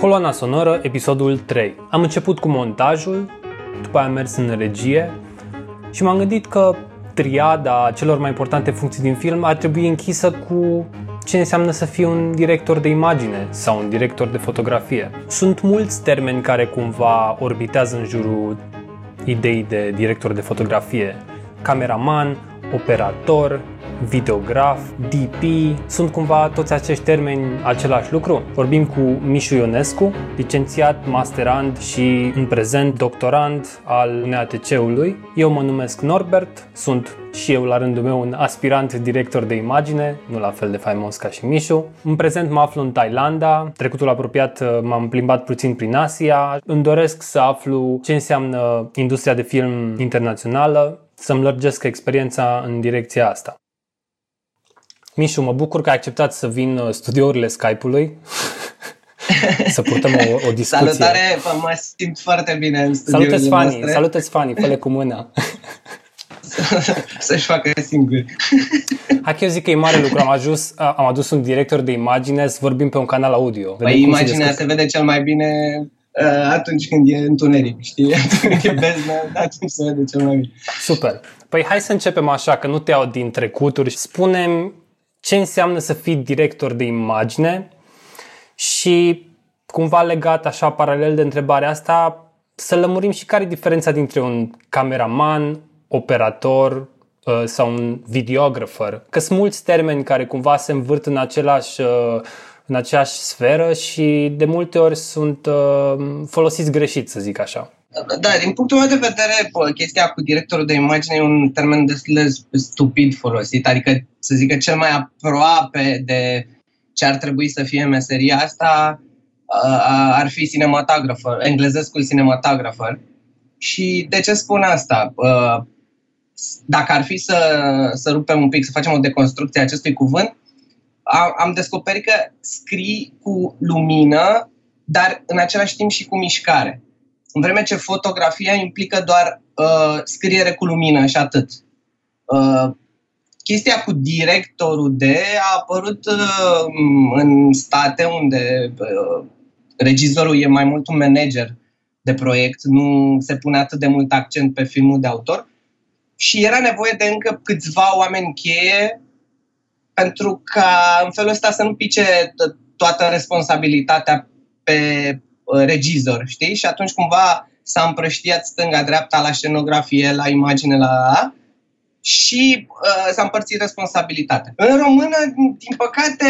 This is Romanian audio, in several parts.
Coloana sonoră, episodul 3. Am început cu montajul, după aia am mers în regie și m-am gândit că triada celor mai importante funcții din film ar trebui închisă cu ce înseamnă să fii un director de imagine sau un director de fotografie. Sunt mulți termeni care cumva orbitează în jurul ideii de director de fotografie. Cameraman, operator, videograf, DP, sunt cumva toți acești termeni același lucru. Vorbim cu Mișu Ionescu, licențiat, masterand și în prezent doctorand al NATC-ului. Eu mă numesc Norbert, sunt și eu la rândul meu un aspirant director de imagine, nu la fel de faimos ca și Mișu. În prezent mă aflu în Thailanda, trecutul apropiat uh, m-am plimbat puțin prin Asia, îmi doresc să aflu ce înseamnă industria de film internațională, să-mi lărgesc experiența în direcția asta. Mișu, mă bucur că ai acceptat să vin uh, studiourile Skype-ului să purtăm o, o discuție. Salutare, mă simt foarte bine în studiourile Salută-ți fanii, noastre. salută-ți fanii, fă cu mâna. Să-și facă singur. Hai că eu zic că e mare lucru. Am, ajuns, am adus un director de imagine să vorbim pe un canal audio. Vedem păi imaginea se, se vede cel mai bine uh, atunci când e întuneric, știi? Atunci când e beznă, atunci se vede cel mai bine. Super. Păi hai să începem așa, că nu te iau din trecuturi. Spune ce înseamnă să fii director de imagine și cumva legat așa paralel de întrebarea asta, să lămurim și care e diferența dintre un cameraman, operator uh, sau un videographer. Că sunt mulți termeni care cumva se învârt în același, uh, în aceeași sferă și de multe ori sunt uh, folosiți greșit, să zic așa. Da, din punctul meu de vedere, chestia cu directorul de imagine e un termen destul de stupid folosit, adică să zic că cel mai aproape de ce ar trebui să fie meseria asta ar fi cinematographer, englezescul cinematographer. Și de ce spun asta? Dacă ar fi să, să rupem un pic, să facem o deconstrucție a acestui cuvânt, am descoperit că scrii cu lumină, dar în același timp și cu mișcare. În vreme ce fotografia implică doar uh, scriere cu lumină și atât. Uh, chestia cu directorul de a apărut uh, în state unde uh, regizorul e mai mult un manager de proiect, nu se pune atât de mult accent pe filmul de autor și era nevoie de încă câțiva oameni cheie pentru ca în felul ăsta să nu pice toată responsabilitatea pe regizor, știi? Și atunci cumva s-a împrăștiat stânga-dreapta la scenografie, la imagine, la și uh, s-a împărțit responsabilitatea. În română, din păcate,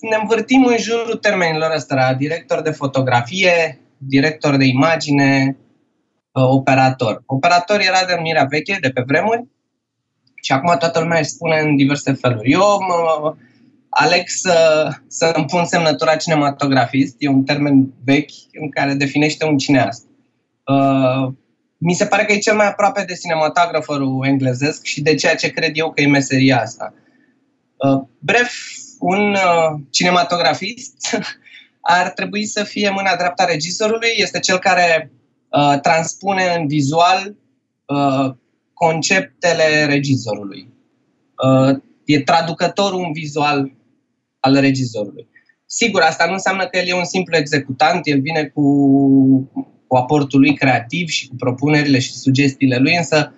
ne învârtim în jurul termenilor ăsta, director de fotografie, director de imagine, uh, operator. Operator era denumirea veche de pe vremuri și acum toată lumea își spune în diverse feluri. Eu mă, aleg să, să îmi pun semnătura cinematografist, e un termen vechi în care definește un cineast. Uh, mi se pare că e cel mai aproape de cinematograferul englezesc și de ceea ce cred eu că e meseria asta. Uh, bref, un uh, cinematografist ar trebui să fie mâna dreapta a regizorului, este cel care uh, transpune în vizual uh, conceptele regizorului. Uh, e traducătorul în vizual al regizorului. Sigur, asta nu înseamnă că el e un simplu executant, el vine cu, cu aportul lui creativ și cu propunerile și sugestiile lui, însă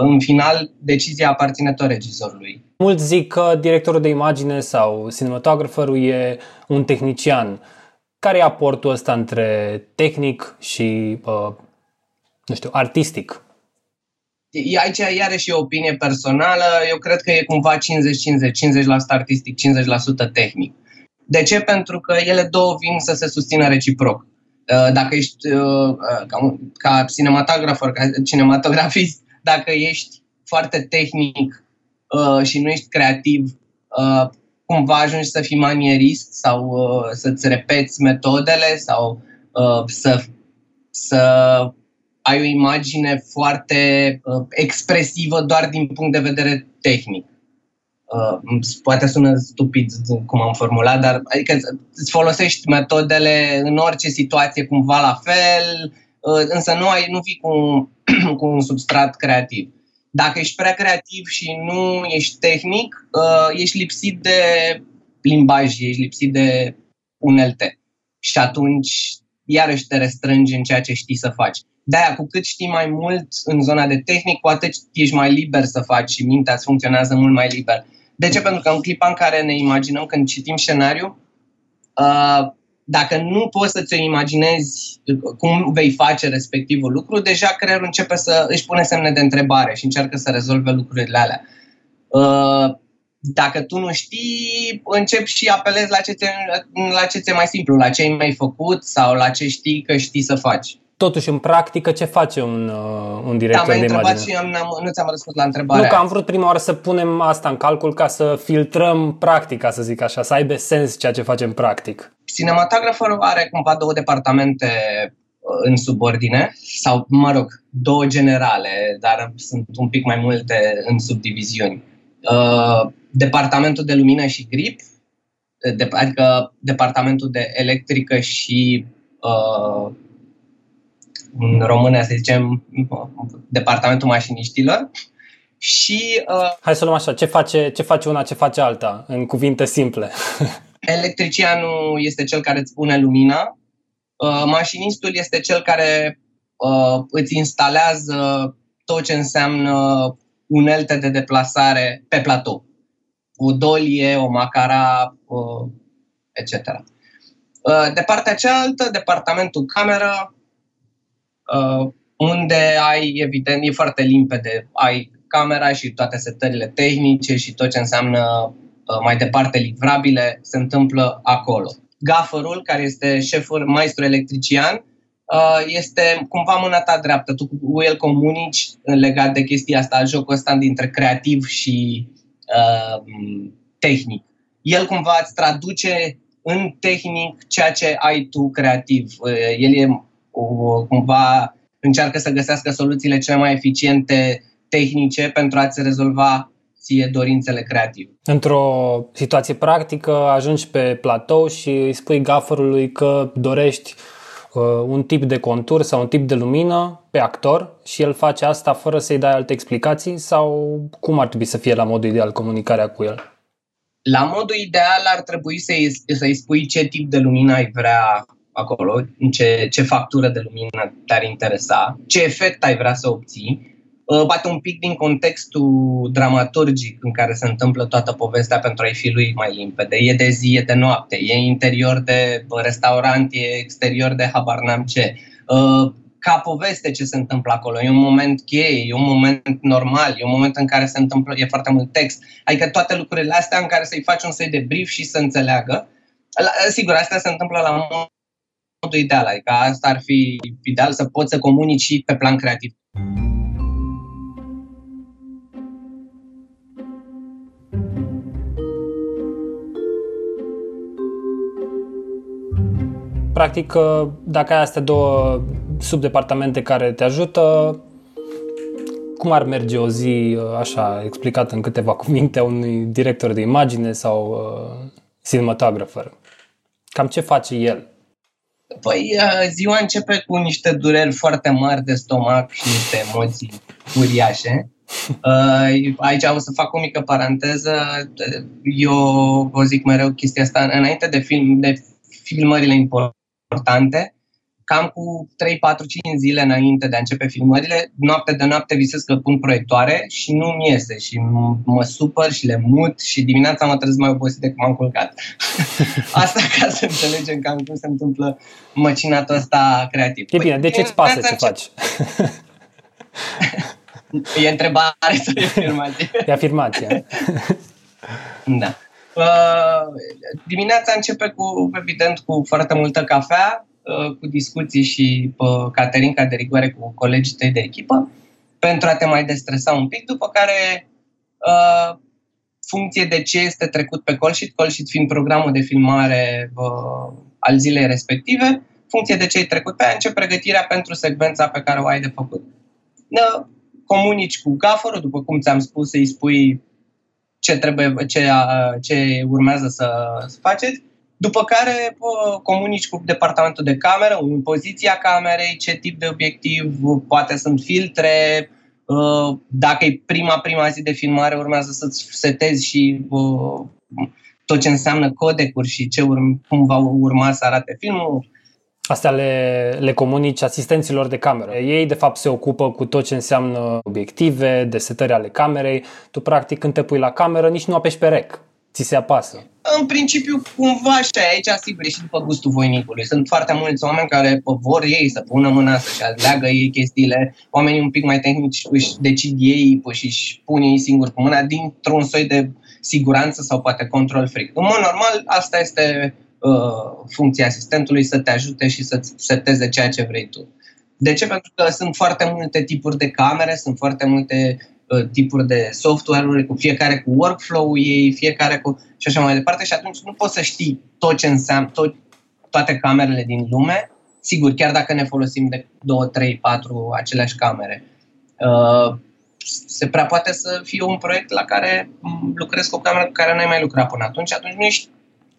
în final decizia aparține tot regizorului. Mulți zic că directorul de imagine sau cinematograferul e un tehnician. Care e aportul ăsta între tehnic și, nu știu, artistic? Aici iarăși e o opinie personală. Eu cred că e cumva 50-50, 50% artistic, 50% tehnic. De ce? Pentru că ele două vin să se susțină reciproc. Dacă ești ca, ca cinematografer, ca cinematografist, dacă ești foarte tehnic și nu ești creativ, cumva ajungi să fii manierist sau să-ți repeți metodele sau să, să ai o imagine foarte uh, expresivă doar din punct de vedere tehnic. Uh, poate sună stupid cum am formulat, dar adică îți folosești metodele în orice situație cumva la fel, uh, însă nu, ai, nu vii cu, cu un substrat creativ. Dacă ești prea creativ și nu ești tehnic, uh, ești lipsit de limbaj, ești lipsit de unelte. și atunci iarăși te restrângi în ceea ce știi să faci. De-aia, cu cât știi mai mult în zona de tehnic, cu atât ești mai liber să faci și mintea îți funcționează mult mai liber. De ce? Pentru că în clipa în care ne imaginăm când citim scenariu, uh, dacă nu poți să ți imaginezi cum vei face respectivul lucru, deja creierul începe să își pune semne de întrebare și încearcă să rezolve lucrurile alea. Uh, dacă tu nu știi, începi și apelezi la ce, ți la ce ți-e mai simplu, la ce ai mai făcut sau la ce știi că știi să faci. Totuși, în practică, ce face un, uh, un director da, de imagine? și eu nu ți-am răspuns la întrebare. Nu, că am vrut prima oară să punem asta în calcul ca să filtrăm practica, să zic așa, să aibă sens ceea ce facem practic. Cinematograferul are cumva două departamente uh, în subordine, sau, mă rog, două generale, dar sunt un pic mai multe în subdiviziuni. Uh, departamentul de lumină și grip, de, adică departamentul de electrică și uh, în română să zicem departamentul mașiniștilor. Și, uh, Hai să luăm așa, ce face, ce face una, ce face alta, în cuvinte simple. electricianul este cel care îți pune lumina, uh, mașinistul este cel care uh, îți instalează tot ce înseamnă unelte de deplasare pe platou o dolie, o macara, etc. Uh, de partea cealaltă, departamentul cameră, uh, unde ai, evident, e foarte limpede, ai camera și toate setările tehnice și tot ce înseamnă uh, mai departe livrabile se întâmplă acolo. Gafărul, care este șeful maestru electrician, este cumva mâna ta dreaptă. Tu cu el comunici legat de chestia asta, jocul ăsta dintre creativ și uh, tehnic. El cumva îți traduce în tehnic ceea ce ai tu creativ. Uh, el e uh, cumva încearcă să găsească soluțiile cele mai eficiente tehnice pentru a-ți rezolva ție dorințele creative. Într-o situație practică ajungi pe platou și îi spui gafărului că dorești uh, un tip de contur sau un tip de lumină pe actor și el face asta fără să-i dai alte explicații sau cum ar trebui să fie la modul ideal comunicarea cu el? La modul ideal ar trebui să-i, să-i spui ce tip de lumină ai vrea acolo, ce, ce factură de lumină te-ar interesa, ce efect ai vrea să obții, uh, poate un pic din contextul dramaturgic în care se întâmplă toată povestea pentru a-i fi lui mai limpede. E de zi, e de noapte, e interior de restaurant, e exterior de habar n-am ce. Uh, ca poveste ce se întâmplă acolo. E un moment cheie, e un moment normal, e un moment în care se întâmplă, e foarte mult text. Adică toate lucrurile astea în care să-i faci un soi de brief și să înțeleagă. La, sigur, asta se întâmplă la modul ideal, adică asta ar fi ideal să poți să comunici și pe plan creativ. Practic, dacă ai astea două subdepartamente care te ajută, cum ar merge o zi, așa, explicată în câteva cuvinte, a unui director de imagine sau uh, cinematographer? Cam ce face el? Păi, uh, ziua începe cu niște dureri foarte mari de stomac și niște emoții uriașe. Uh, aici o să fac o mică paranteză. Eu vă zic mereu chestia asta. Înainte de, film, de filmările importante, importante, cam cu 3, 4, 5 zile înainte de a începe filmările, noapte de noapte visez că pun proiectoare și nu mi iese și mă supăr și le mut și dimineața mă trezesc mai obosit decât m-am culcat. Asta ca să înțelegem cam cum se întâmplă măcinatul ăsta creativ. E bine, de ce îți pasă ce faci? e întrebare sau e afirmație? E afirmație. da. Uh, dimineața începe cu, evident, cu foarte multă cafea, uh, cu discuții și uh, caterinca de rigoare cu colegii tăi de echipă, pentru a te mai destresa un pic, după care uh, funcție de ce este trecut pe call sheet, call sheet fiind programul de filmare uh, al zilei respective, funcție de ce ai trecut pe aia, încep pregătirea pentru secvența pe care o ai de făcut. Uh, comunici cu gafărul, după cum ți-am spus, să-i spui ce, trebuie, ce, ce urmează să, să faceți, după care pă, comunici cu departamentul de cameră, în poziția camerei, ce tip de obiectiv, poate sunt filtre, dacă e prima, prima zi de filmare, urmează să-ți setezi și tot ce înseamnă codecuri și ce urm- cum va urma să arate filmul. Astea le, le comunici asistenților de cameră. Ei, de fapt, se ocupă cu tot ce înseamnă obiective, desetări ale camerei. Tu, practic, când te pui la cameră, nici nu apeși pe rec. Ți se apasă. În principiu, cumva și aici, sigur, e și după gustul voinicului. Sunt foarte mulți oameni care vor ei să pună mâna, să-și aleagă ei chestiile. Oamenii un pic mai tehnici își decid ei și își pun ei singur cu mâna dintr-un soi de siguranță sau poate control freak. În mod normal, asta este uh, funcția asistentului, să te ajute și să-ți seteze ceea ce vrei tu. De ce? Pentru că sunt foarte multe tipuri de camere, sunt foarte multe uh, tipuri de software-uri, cu fiecare cu workflow-ul ei, fiecare cu... și așa mai departe și atunci nu poți să știi tot ce înseamnă, tot, toate camerele din lume, sigur, chiar dacă ne folosim de 2, 3, 4 aceleași camere. Uh, se prea poate să fie un proiect la care lucrezi cu o cameră cu care n-ai mai lucrat până atunci, atunci nu ești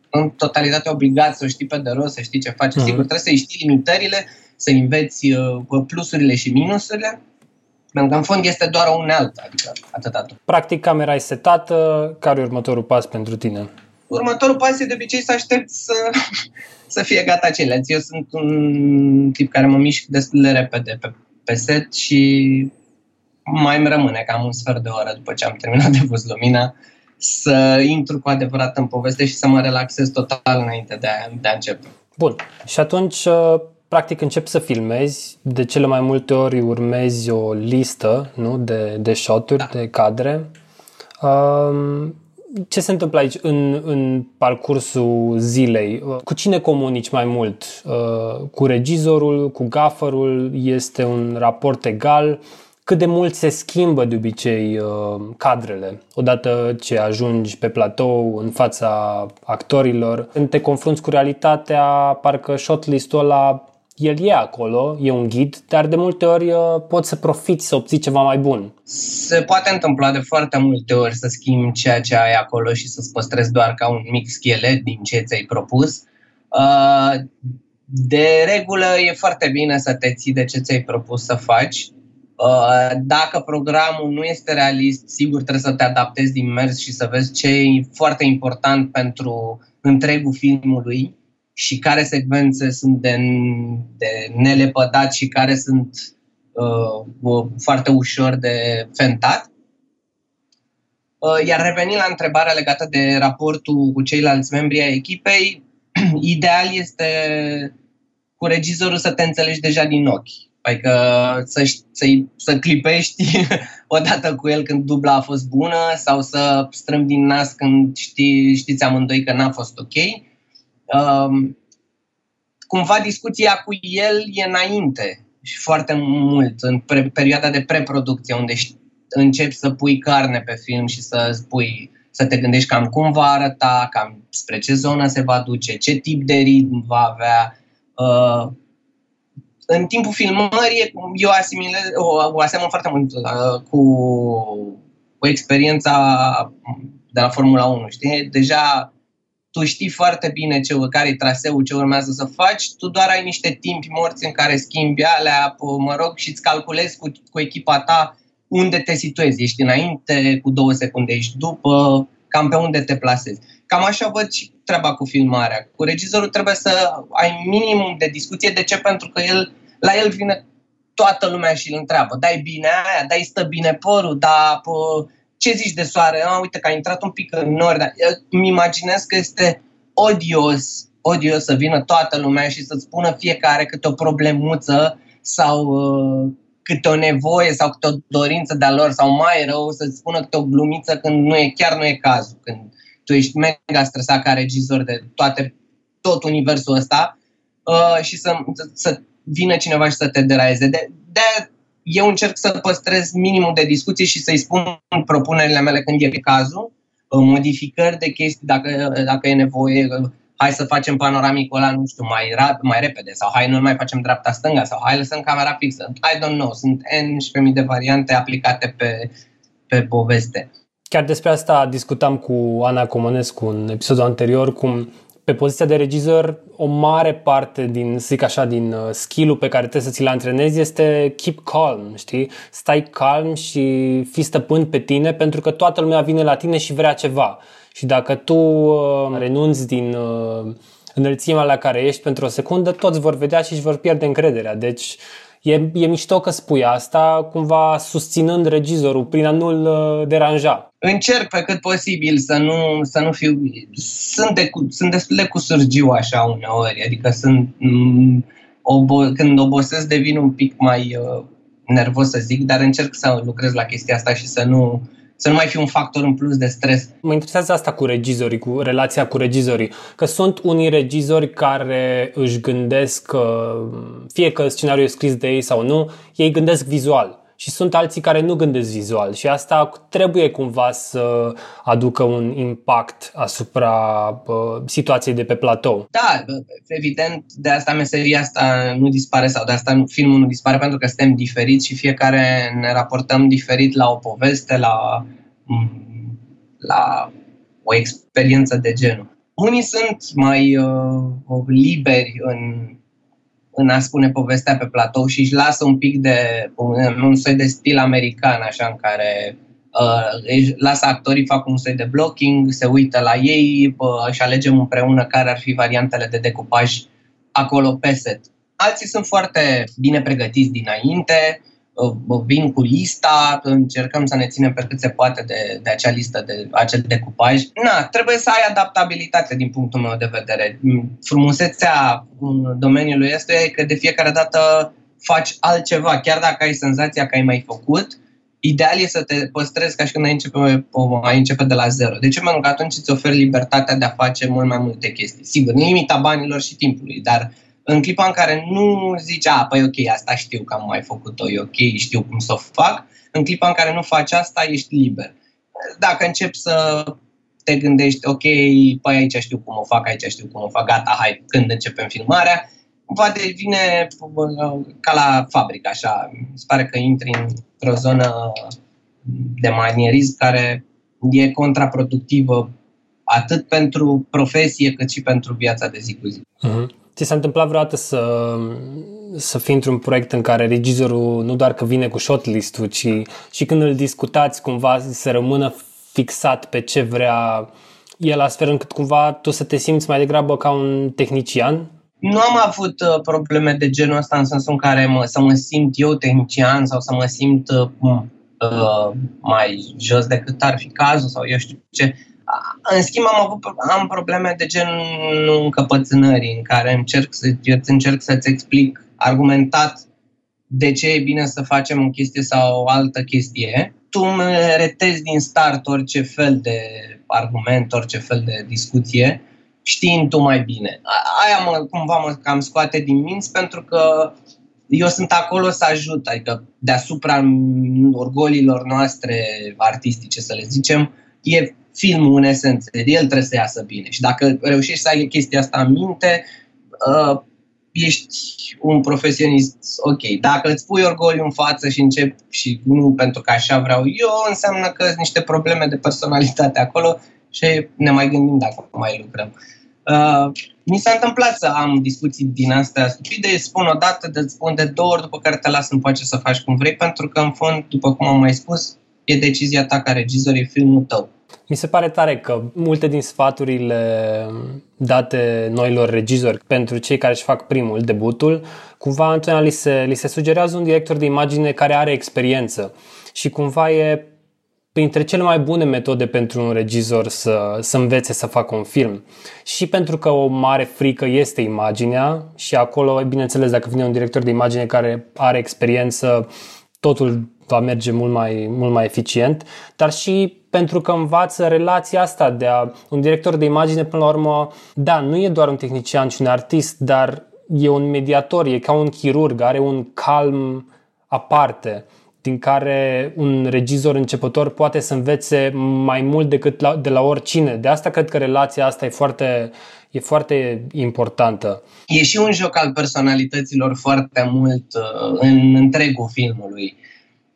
în totalitate obligat să știi pe de rost, să știi ce faci. Mm-hmm. Sigur, trebuie să știi limitările, să înveți uh, plusurile și minusurile, pentru că în fond este doar o unealtă, adică atâta tot. Practic, camera e setată, care e următorul pas pentru tine? Următorul pas e de obicei să aștepți să, să fie gata ceilalți. Eu sunt un tip care mă mișc destul de repede pe, pe set și mai îmi rămâne cam un sfert de oră după ce am terminat de pus lumina să intru cu adevărat în poveste și să mă relaxez total înainte de a, de a începe. Bun. Și atunci, uh, practic, încep să filmezi. De cele mai multe ori urmezi o listă nu? de, de shoturi, da. de cadre. Um, ce se întâmplă aici în, în parcursul zilei? Cu cine comunici mai mult? Uh, cu regizorul, cu gafărul? Este un raport egal? cât de mult se schimbă de obicei uh, cadrele odată ce ajungi pe platou în fața actorilor. Când te confrunți cu realitatea, parcă shortlist-ul ăla el e acolo, e un ghid, dar de multe ori uh, poți să profiți, să obții ceva mai bun. Se poate întâmpla de foarte multe ori să schimbi ceea ce ai acolo și să-ți păstrezi doar ca un mic schelet din ce ți-ai propus. Uh, de regulă e foarte bine să te ții de ce ți-ai propus să faci Uh, dacă programul nu este realist, sigur trebuie să te adaptezi din mers și să vezi ce e foarte important pentru întregul filmului și care secvențe sunt de, de nelepădat și care sunt uh, foarte ușor de fentat. Uh, iar revenind la întrebarea legată de raportul cu ceilalți membri ai echipei, ideal este cu regizorul să te înțelegi deja din ochi Adică să, să, să clipești odată cu el când dubla a fost bună sau să strâm din nas când știi, știți amândoi că n-a fost ok. Um, cumva discuția cu el e înainte și foarte mult, în pre- perioada de preproducție, unde începi să pui carne pe film și să spui, să te gândești cam cum va arăta, cam spre ce zonă se va duce, ce tip de ritm va avea. Uh, în timpul filmării, eu asimilez, o, o asemăn foarte mult uh, cu, cu experiența de la Formula 1, știi? Deja tu știi foarte bine ce, care e traseul, ce urmează să faci, tu doar ai niște timpi morți în care schimbi alea, mă rog, și îți calculezi cu, cu echipa ta unde te situezi. Ești înainte, cu două secunde ești după, cam pe unde te plasezi. Cam așa văd și treaba cu filmarea. Cu regizorul trebuie să ai minimum de discuție. De ce? Pentru că el, la el vine toată lumea și îl întreabă. Dai bine aia? Dai stă bine părul? Da, pă, ce zici de soare? A, uite că a intrat un pic în nori. Dar îmi imaginez că este odios, odios să vină toată lumea și să-ți spună fiecare câte o problemuță sau uh, câte o nevoie sau câte o dorință de-a lor sau mai rău să-ți spună câte o glumiță când nu e, chiar nu e cazul. Când tu ești mega stresat ca regizor de toate, tot universul ăsta uh, și să, să vină cineva și să te deraieze. De, de eu încerc să păstrez minimum de discuții și să-i spun propunerile mele când e cazul, uh, modificări de chestii dacă, dacă e nevoie, uh, hai să facem panoramicul ăla, nu știu, mai, rap, mai repede sau hai nu mai facem dreapta-stânga sau hai lăsăm camera fixă. I don't know, sunt N de variante aplicate pe, pe poveste. Chiar despre asta discutam cu Ana Comănescu în episodul anterior, cum pe poziția de regizor, o mare parte din, zic așa, din uh, skill-ul pe care trebuie să ți-l antrenezi este keep calm, știi? Stai calm și fii stăpân pe tine pentru că toată lumea vine la tine și vrea ceva. Și dacă tu uh, renunți din uh, înălțimea la care ești pentru o secundă, toți vor vedea și își vor pierde încrederea. Deci e, e mișto că spui asta, cumva susținând regizorul prin a nu-l uh, deranja. Încerc pe cât posibil să nu, să nu fiu... Sunt, de, sunt destul de cusurgiu așa uneori, adică sunt... M- mm, obo, când obosesc devin un pic mai uh, nervos să zic, dar încerc să lucrez la chestia asta și să nu să nu mai fie un factor în plus de stres. Mă interesează asta cu regizorii, cu relația cu regizorii, că sunt unii regizori care își gândesc, fie că scenariul e scris de ei sau nu, ei gândesc vizual și sunt alții care nu gândesc vizual și asta trebuie cumva să aducă un impact asupra uh, situației de pe platou. Da, evident, de asta meseria asta nu dispare sau de asta filmul nu dispare pentru că suntem diferiți și fiecare ne raportăm diferit la o poveste, la, mm, la o experiență de genul. Unii sunt mai uh, liberi în în a spune povestea pe platou și își lasă un pic de un, un soi de stil american, așa, în care uh, își lasă actorii, fac un soi de blocking, se uită la ei uh, și alegem împreună care ar fi variantele de decupaj acolo pe set. Alții sunt foarte bine pregătiți dinainte, Uh, vin cu lista, încercăm să ne ținem pe cât se poate de, de acea listă, de acel decupaj. Na, trebuie să ai adaptabilitate din punctul meu de vedere. Frumusețea domeniului este că de fiecare dată faci altceva, chiar dacă ai senzația că ai mai făcut, ideal e să te păstrezi ca și când ai începe, ai începe de la zero. De ce? Pentru că atunci îți oferi libertatea de a face mult mai multe chestii. Sigur, în limita banilor și timpului, dar în clipa în care nu zici, a, păi ok, asta știu că am mai făcut-o, e ok, știu cum să o fac, în clipa în care nu faci asta, ești liber. Dacă începi să te gândești, ok, păi aici știu cum o fac, aici știu cum o fac, gata, hai, când începem filmarea, va devine ca la fabrică, așa. Mi se pare că intri într-o zonă de manierism care e contraproductivă atât pentru profesie cât și pentru viața de zi cu zi. Uh-huh. Ți s-a întâmplat vreodată să, să fii într-un proiect în care regizorul nu doar că vine cu shortlist-ul, ci și când îl discutați cumva să rămână fixat pe ce vrea el astfel încât cumva tu să te simți mai degrabă ca un tehnician? Nu am avut uh, probleme de genul ăsta în sensul în care mă, să mă simt eu tehnician sau să mă simt uh, uh, mai jos decât ar fi cazul sau eu știu ce. În schimb, am avut am probleme de gen încăpățânării, în care încerc, să, eu încerc să-ți explic argumentat de ce e bine să facem o chestie sau o altă chestie. Tu îmi retezi din start orice fel de argument, orice fel de discuție, știind tu mai bine. Aia mă, cumva mă cam scoate din minți pentru că eu sunt acolo să ajut, adică deasupra orgolilor noastre artistice, să le zicem, e filmul în esență, el trebuie să iasă bine. Și dacă reușești să ai chestia asta în minte, uh, ești un profesionist ok. Dacă îți pui orgoliu în față și începi și nu pentru că așa vreau eu, înseamnă că sunt niște probleme de personalitate acolo și ne mai gândim dacă mai lucrăm. Uh, mi s-a întâmplat să am discuții din astea stupide, spun o dată, îți spun de două ori, după care te las în pace să faci cum vrei, pentru că, în fond, după cum am mai spus, e decizia ta ca regizor, e filmul tău. Mi se pare tare că multe din sfaturile date noilor regizori pentru cei care își fac primul, debutul, cumva întotdeauna li se, li se sugerează un director de imagine care are experiență și cumva e printre cele mai bune metode pentru un regizor să, să învețe să facă un film. Și pentru că o mare frică este imaginea și acolo, bineînțeles, dacă vine un director de imagine care are experiență, totul va merge mult mai, mult mai eficient, dar și pentru că învață relația asta de a, un director de imagine, până la urmă, da, nu e doar un tehnician și un artist, dar e un mediator, e ca un chirurg, are un calm aparte din care un regizor începător poate să învețe mai mult decât la, de la oricine. De asta cred că relația asta e foarte, e foarte importantă. E și un joc al personalităților foarte mult uh, în întregul filmului.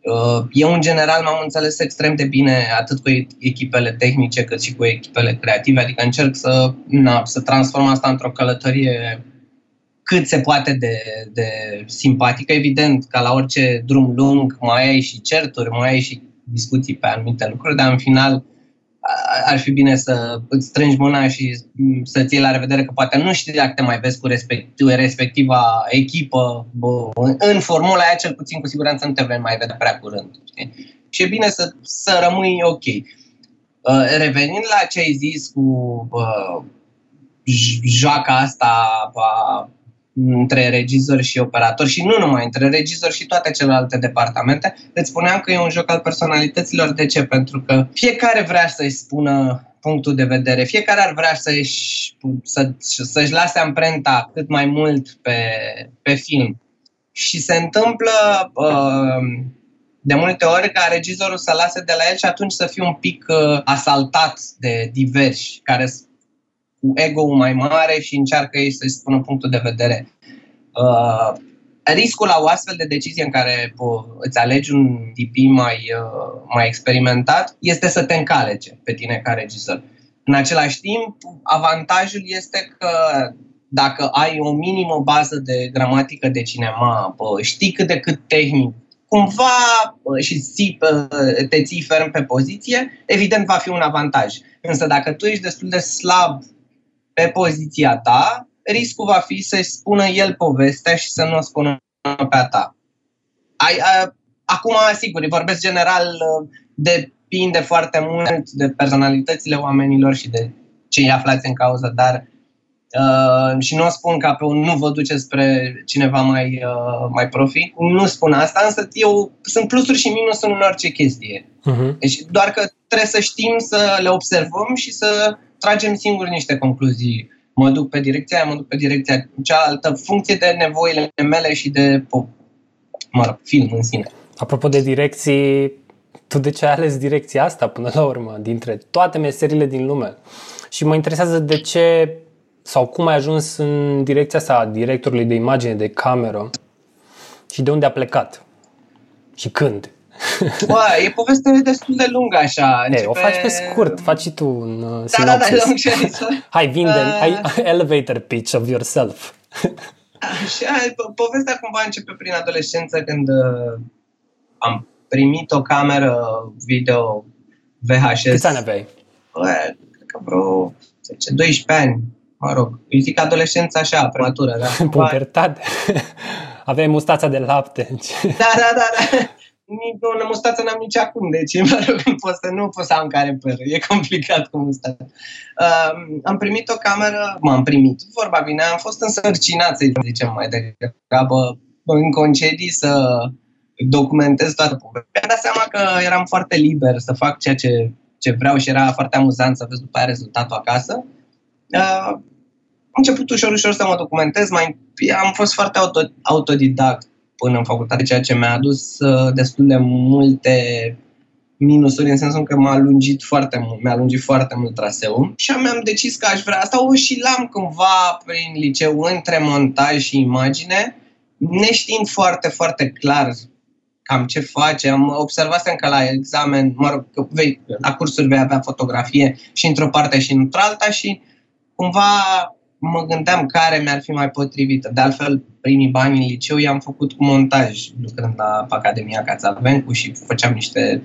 Uh, eu, în general, m-am înțeles extrem de bine atât cu echipele tehnice cât și cu echipele creative, adică încerc să, na, să transform asta într-o călătorie cât se poate de, de simpatică. Evident, ca la orice drum lung, mai ai și certuri, mai ai și discuții pe anumite lucruri, dar în final ar fi bine să îți strângi mâna și să-ți iei la revedere că poate nu știi dacă te mai vezi cu respectiv, respectiva echipă bă, în formula aia, cel puțin cu siguranță nu te vei mai vedea prea curând. Știi? Și e bine să, să rămâi ok. Uh, revenind la ce ai zis cu uh, joaca asta a între regizor și operator și nu numai, între regizor și toate celelalte departamente. Îți spuneam că e un joc al personalităților. De ce? Pentru că fiecare vrea să-i spună punctul de vedere, fiecare ar vrea să-și, să, să-și lase amprenta cât mai mult pe, pe film. Și se întâmplă uh, de multe ori ca regizorul să lase de la el și atunci să fie un pic uh, asaltat de diversi care cu ego-ul mai mare și încearcă ei să-și spună punctul de vedere. Uh, riscul la o astfel de decizie în care po, îți alegi un DP mai, uh, mai experimentat este să te încalece pe tine ca regizor. În același timp, avantajul este că dacă ai o minimă bază de gramatică de cinema, po, știi cât de cât tehnic, cumva și te ții ferm pe poziție, evident va fi un avantaj. Însă dacă tu ești destul de slab pe poziția ta, riscul va fi să-i spună el povestea și să nu o spună pe a ta. Ai, a, acum, sigur, vorbesc general, depinde foarte mult de personalitățile oamenilor și de cei aflați în cauză, dar Uh, și nu o spun ca pe un nu vă duce spre cineva mai, uh, mai profi. Nu spun asta, însă eu sunt plusuri și minusuri în orice chestie. Uh-huh. Deci doar că trebuie să știm să le observăm și să tragem singuri niște concluzii. Mă duc pe direcția aia, mă duc pe direcția cealaltă, funcție de nevoile mele și de, mă rog, film în sine. Apropo de direcții, tu de ce ai ales direcția asta până la urmă, dintre toate meserile din lume? Și mă interesează de ce sau cum ai ajuns în direcția asta a directorului de imagine, de cameră și de unde a plecat și când? Bă, e poveste destul de lungă așa. Începe... Hey, o faci pe scurt, faci și tu un uh, da, da, da, Hai, vinde, uh... hai elevator pitch of yourself. Așa, po- povestea cumva începe prin adolescență când uh, am primit o cameră video VHS. Câți ani aveai? Bă, cred că vreo 10-12 ani mă rog, îi zic adolescența așa, prematură, da? Pubertate. Aveai mustața de lapte. Da, da, da, da. Nu, mustața n-am nici acum, deci mă rog, nu pot să, nu pot să am care păr. E complicat cu mustața. Uh, am primit o cameră, m-am primit, vorba bine, am fost însărcinat, să zicem mai degrabă, în concedii să documentez toată povestea. Mi-am dat seama că eram foarte liber să fac ceea ce, ce vreau și era foarte amuzant să vezi după aia rezultatul acasă. Uh, am început ușor, ușor să mă documentez, mai, am fost foarte auto, autodidact până în facultate, ceea ce mi-a adus uh, destul de multe minusuri în sensul că m-a lungit foarte mult, mi-a lungit foarte mult traseul și mi-am decis că aș vrea asta o și l-am cândva prin liceu între montaj și imagine, neștiind foarte, foarte clar cam ce face. Am observat că la examen, mă rog, că vei, la cursuri vei avea fotografie și într-o parte și într-alta și cumva mă gândeam care mi-ar fi mai potrivită. De altfel, primii bani în liceu i-am făcut cu montaj, lucrând la Academia Cațavencu și făceam niște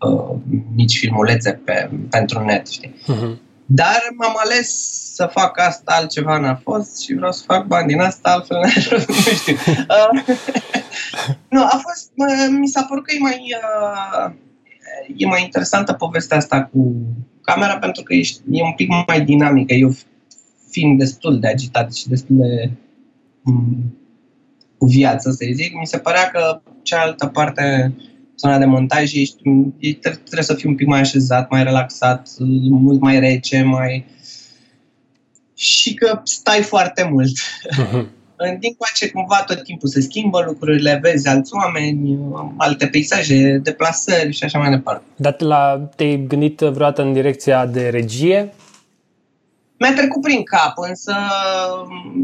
uh, mici filmulețe pe, pentru net, știi? Uh-huh. Dar m-am ales să fac asta, altceva n-a fost și vreau să fac bani din asta, altfel nu știu. Uh, nu, a fost, uh, mi s-a părut că e mai, uh, e mai interesantă povestea asta cu camera pentru că e, e un pic mai dinamică. Eu fiind destul de agitat și destul de mm, cu viață, să zic, mi se părea că cealaltă parte, zona de montaj, ești, trebuie să fii un pic mai așezat, mai relaxat, mult mai rece, mai... și că stai foarte mult. Uh-huh. În timp ce cumva tot timpul se schimbă lucrurile, vezi alți oameni, alte peisaje, deplasări și așa mai departe. Dar la, te-ai gândit vreodată în direcția de regie? Mi-a trecut prin cap, însă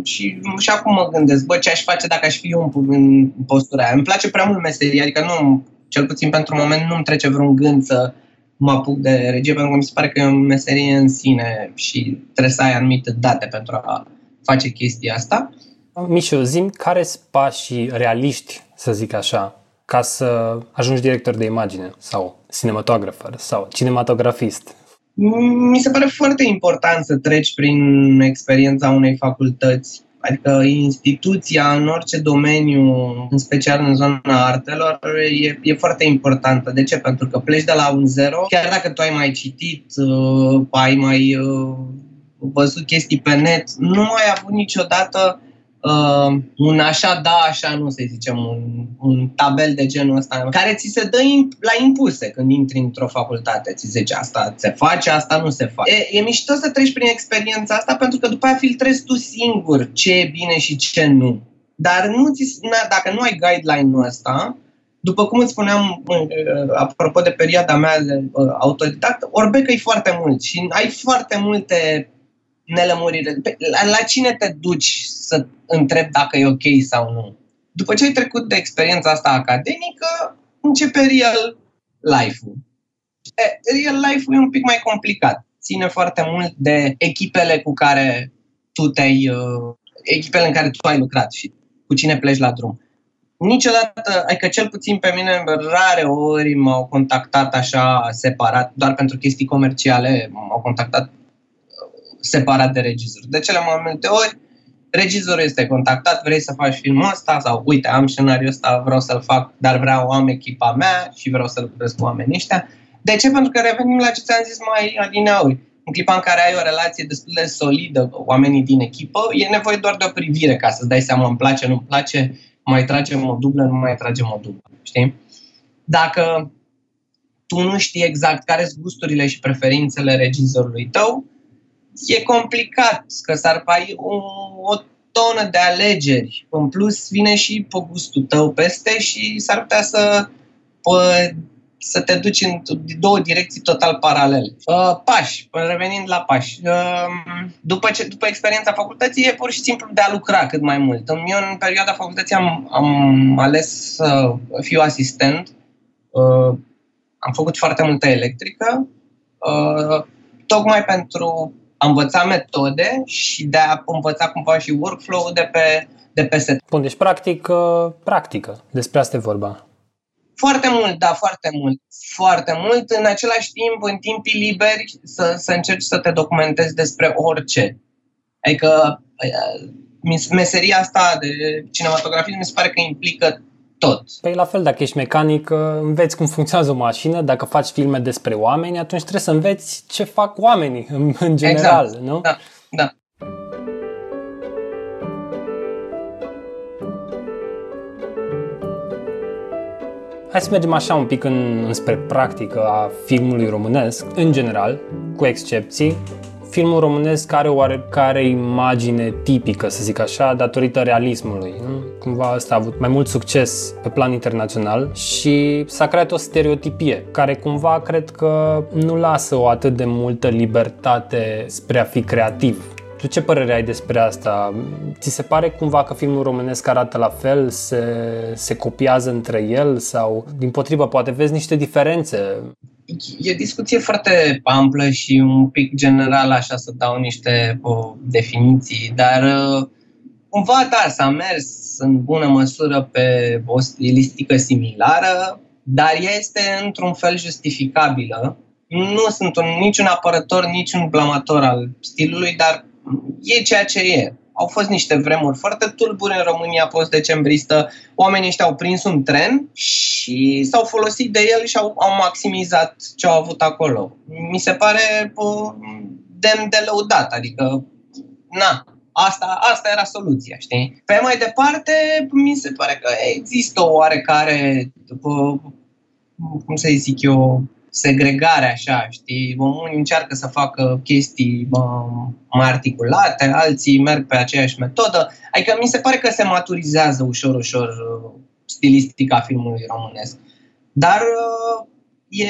și, și acum mă gândesc, bă, ce aș face dacă aș fi eu în postura aia. Îmi place prea mult meseria, adică nu, cel puțin pentru moment, nu-mi trece vreun gând să mă apuc de regie, pentru că mi se pare că e o meserie în sine și trebuie să ai anumite date pentru a face chestia asta. Mișu, zim care sunt pașii realiști, să zic așa, ca să ajungi director de imagine sau cinematografer sau cinematografist? Mi se pare foarte important să treci prin experiența unei facultăți Adică instituția în orice domeniu, în special în zona artelor, e, e foarte importantă. De ce? Pentru că pleci de la un zero, chiar dacă tu ai mai citit, uh, ai mai uh, văzut chestii pe net, nu ai avut niciodată uh, un așa da, așa nu, să zicem, un, un tabel de genul ăsta, care ți se dă imp- la impulse când intri într-o facultate. Ți zice asta se face, asta nu se face. E, e mișto să treci prin experiența asta pentru că după aia filtrezi tu singur ce e bine și ce nu. Dar nu ți, na, dacă nu ai guideline-ul ăsta, după cum îți spuneam, uh, apropo de perioada mea de uh, autodidact, orbecă e foarte mult și ai foarte multe nelămurire. La, la cine te duci să întrebi dacă e ok sau nu? După ce ai trecut de experiența asta academică, începe real life-ul. E, real life-ul e un pic mai complicat. Ține foarte mult de echipele cu care tu te-ai, uh, echipele în care tu ai lucrat și cu cine pleci la drum. Niciodată, adică cel puțin pe mine, rare ori m-au contactat așa separat, doar pentru chestii comerciale, m-au contactat separat de regizor. De cele mai multe ori, regizorul este contactat, vrei să faci filmul ăsta sau uite, am scenariul ăsta, vreau să-l fac, dar vreau, am echipa mea și vreau să lucrez cu oamenii ăștia. De ce? Pentru că revenim la ce ți-am zis mai adineauri. În clipa în care ai o relație destul de solidă cu oamenii din echipă, e nevoie doar de o privire ca să-ți dai seama îmi place, nu-mi place, mai tragem o dublă, nu mai tragem o dublă. Știi? Dacă tu nu știi exact care sunt gusturile și preferințele regizorului tău, e complicat, că s-ar pai o, o tonă de alegeri. În plus, vine și pe gustul tău peste și s-ar putea să, pă, să te duci în două direcții total paralele. Uh, pași, revenind la pași. Uh, după, ce, după experiența facultății, e pur și simplu de a lucra cât mai mult. Eu, în perioada facultății, am, am ales să fiu asistent. Uh, am făcut foarte multă electrică, uh, tocmai pentru a învăța metode și de a învăța cumva și workflow de pe, de pe set. Bun, deci practic, practică. Despre asta e vorba. Foarte mult, da, foarte mult. Foarte mult. În același timp, în timpii liberi, să, să încerci să te documentezi despre orice. Adică meseria asta de cinematografie mi se pare că implică tot. Păi la fel, dacă ești mecanic, uh, înveți cum funcționează o mașină, dacă faci filme despre oameni, atunci trebuie să înveți ce fac oamenii în, în general, exact. nu? Da, da. Hai să mergem așa un pic în, înspre practică a filmului românesc, în general, cu excepții filmul românesc are oarecare imagine tipică, să zic așa, datorită realismului. Nu? Cumva asta a avut mai mult succes pe plan internațional și s-a creat o stereotipie care cumva cred că nu lasă o atât de multă libertate spre a fi creativ. Tu ce părere ai despre asta? Ți se pare cumva că filmul românesc arată la fel? Se, se copiază între el? Sau, din potrivă, poate vezi niște diferențe? E o discuție foarte amplă și un pic general, așa să dau niște o, definiții, dar uh, cumva da, s-a mers în bună măsură pe o stilistică similară, dar ea este într-un fel justificabilă. Nu sunt un, niciun apărător, niciun blamator al stilului, dar e ceea ce e au fost niște vremuri foarte tulburi în România post-decembristă. Oamenii ăștia au prins un tren și s-au folosit de el și au, au maximizat ce au avut acolo. Mi se pare uh, demn de lăudat, adică, na, asta, asta era soluția, știi? Pe mai departe, mi se pare că există o oarecare, după, cum să zic eu, segregare așa, știi? Unii încearcă să facă chestii mai articulate, alții merg pe aceeași metodă. Adică mi se pare că se maturizează ușor, ușor uh, stilistica filmului românesc. Dar uh, e,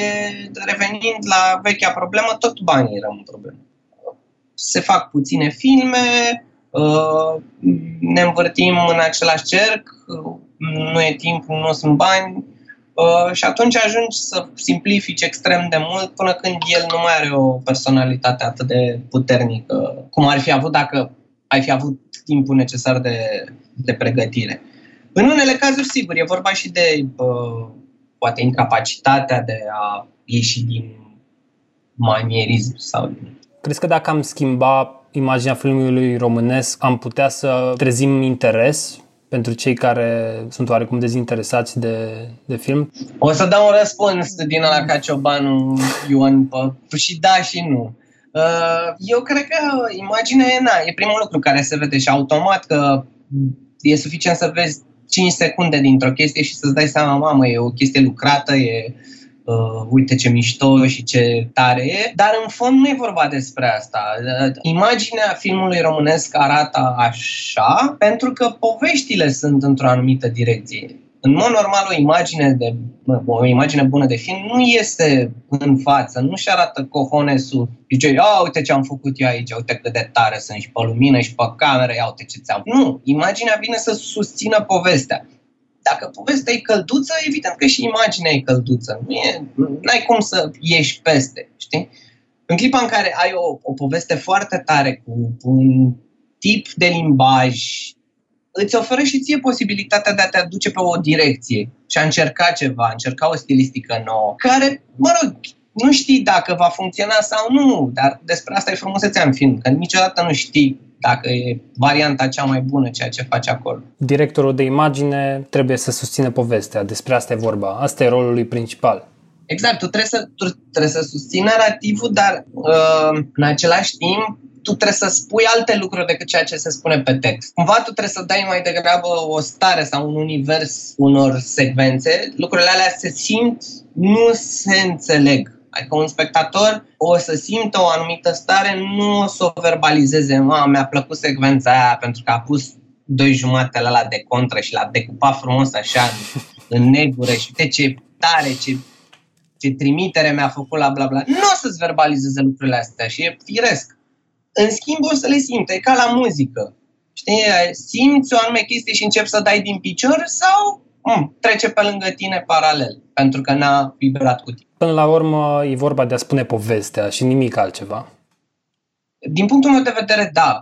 revenind la vechea problemă, tot banii rămân problemă. Se fac puține filme, uh, ne învârtim în același cerc, nu e timp, nu sunt bani, Uh, și atunci ajungi să simplifici extrem de mult până când el nu mai are o personalitate atât de puternică cum ar fi avut dacă ai fi avut timpul necesar de, de pregătire. În unele cazuri, sigur, e vorba și de uh, poate incapacitatea de a ieși din manierism sau... Crezi că dacă am schimba imaginea filmului românesc, am putea să trezim interes pentru cei care sunt oarecum dezinteresați de, de film? O să dau un răspuns din la ca Ciobanu Ioan și da și nu. Uh, eu cred că imaginea e, na, e primul lucru care se vede și automat că e suficient să vezi 5 secunde dintr-o chestie și să-ți dai seama, mamă, e o chestie lucrată, e uh, uite ce mișto și ce tare e, dar în fond nu e vorba despre asta. Uh, imaginea filmului românesc arată așa pentru că poveștile sunt într-o anumită direcție. În mod normal, o imagine, de, o imagine bună de film nu este în față, nu-și arată cohonesul. Zice, ia uite ce am făcut eu aici, uite cât de tare sunt și pe lumină și pe cameră, ia uite ce ți-am. Nu, imaginea vine să susțină povestea dacă povestea e călduță, evident că și imaginea e călduță. Nu e, n-ai cum să ieși peste, știi? În clipa în care ai o, o poveste foarte tare cu un tip de limbaj, îți oferă și ție posibilitatea de a te aduce pe o direcție și a încerca ceva, a încerca o stilistică nouă, care, mă rog, nu știi dacă va funcționa sau nu, dar despre asta e frumusețea în film, că niciodată nu știi dacă e varianta cea mai bună ceea ce face acolo. Directorul de imagine trebuie să susțină povestea, despre asta e vorba, asta e rolul lui principal. Exact, tu trebuie să, tu trebuie să susții narativul, dar uh, în același timp tu trebuie să spui alte lucruri decât ceea ce se spune pe text. Cumva tu trebuie să dai mai degrabă o stare sau un univers unor secvențe. Lucrurile alea se simt, nu se înțeleg. Adică un spectator o să simtă o anumită stare, nu o să o verbalizeze. Ma, mi-a plăcut secvența aia pentru că a pus doi jumate la, la de contră și l-a decupat frumos așa în, în negură și uite ce tare, ce, ce trimitere mi-a făcut la bla bla. Nu o să-ți verbalizeze lucrurile astea și e firesc. În schimb o să le simte, e ca la muzică. Știi, simți o anume chestie și începi să dai din picior sau mm, trece pe lângă tine paralel, pentru că n-a vibrat cu tine. Până la urmă e vorba de a spune povestea și nimic altceva. Din punctul meu de vedere, da.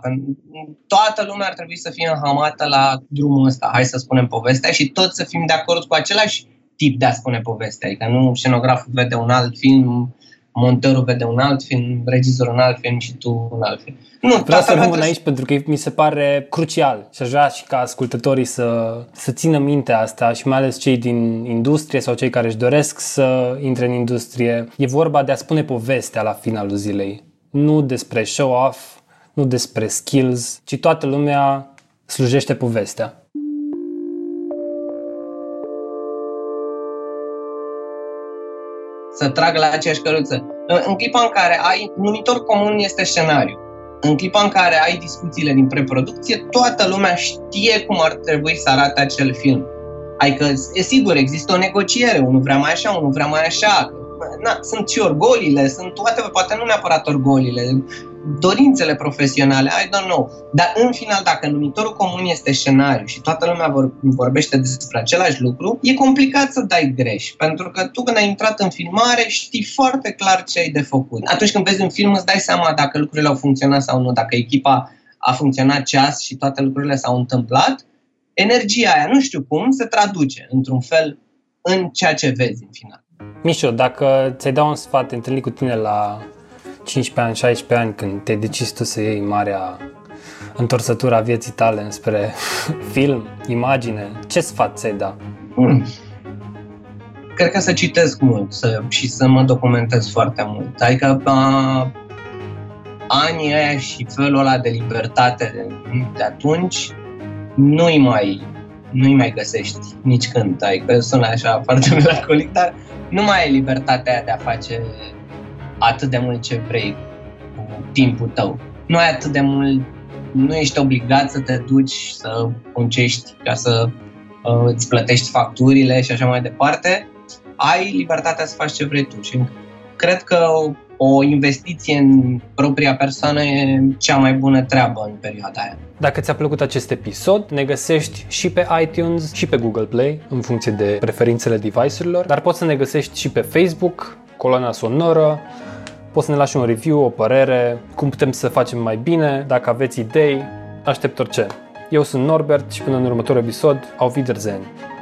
Toată lumea ar trebui să fie înhamată la drumul ăsta. Hai să spunem povestea și toți să fim de acord cu același tip de a spune povestea. Adică nu scenograful vede un alt film, montorul vede un alt film, regizorul un alt film și tu un alt film. Nu, Vreau să rămân aici pentru că mi se pare crucial și aș vrea și ca ascultătorii să, să țină minte asta și mai ales cei din industrie sau cei care își doresc să intre în industrie. E vorba de a spune povestea la finalul zilei. Nu despre show-off, nu despre skills, ci toată lumea slujește povestea. Să trag la aceeași căruță. În clipa în care ai numitor comun este scenariu. În clipa în care ai discuțiile din preproducție, toată lumea știe cum ar trebui să arate acel film. Adică, e sigur, există o negociere, unul vrea mai așa, unul vrea mai așa. Na, sunt și orgolile, sunt toate, poate nu neapărat orgolile, dorințele profesionale, I don't know. Dar în final, dacă numitorul comun este scenariu și toată lumea vor, vorbește despre același lucru, e complicat să dai greș. Pentru că tu când ai intrat în filmare știi foarte clar ce ai de făcut. Atunci când vezi un film îți dai seama dacă lucrurile au funcționat sau nu, dacă echipa a funcționat ceas și toate lucrurile s-au întâmplat, energia aia, nu știu cum, se traduce într-un fel în ceea ce vezi în final. Mișo, dacă ți-ai dau un sfat, te întâlni cu tine la 15 ani, 16 ani, când te decizi tu să iei marea întorsătura vieții tale înspre film, imagine, ce sfat ți-ai da? Mm. Cred că să citesc mult să, și să mă documentez foarte mult. Adică a, anii aia și felul ăla de libertate de, de atunci nu-i mai, nu-i mai găsești nici când. Adică sună așa foarte melancolic, dar nu mai ai libertatea aia de a face atât de mult ce vrei cu timpul tău. Nu ai atât de mult, nu ești obligat să te duci să muncești ca să uh, îți plătești facturile și așa mai departe. Ai libertatea să faci ce vrei tu și cred că o investiție în propria persoană e cea mai bună treabă în perioada aia. Dacă ți-a plăcut acest episod, ne găsești și pe iTunes și pe Google Play, în funcție de preferințele device-urilor, dar poți să ne găsești și pe Facebook, coloana sonoră, poți să ne lași un review, o părere, cum putem să facem mai bine, dacă aveți idei, aștept orice. Eu sunt Norbert și până în următorul episod, au Wiedersehen!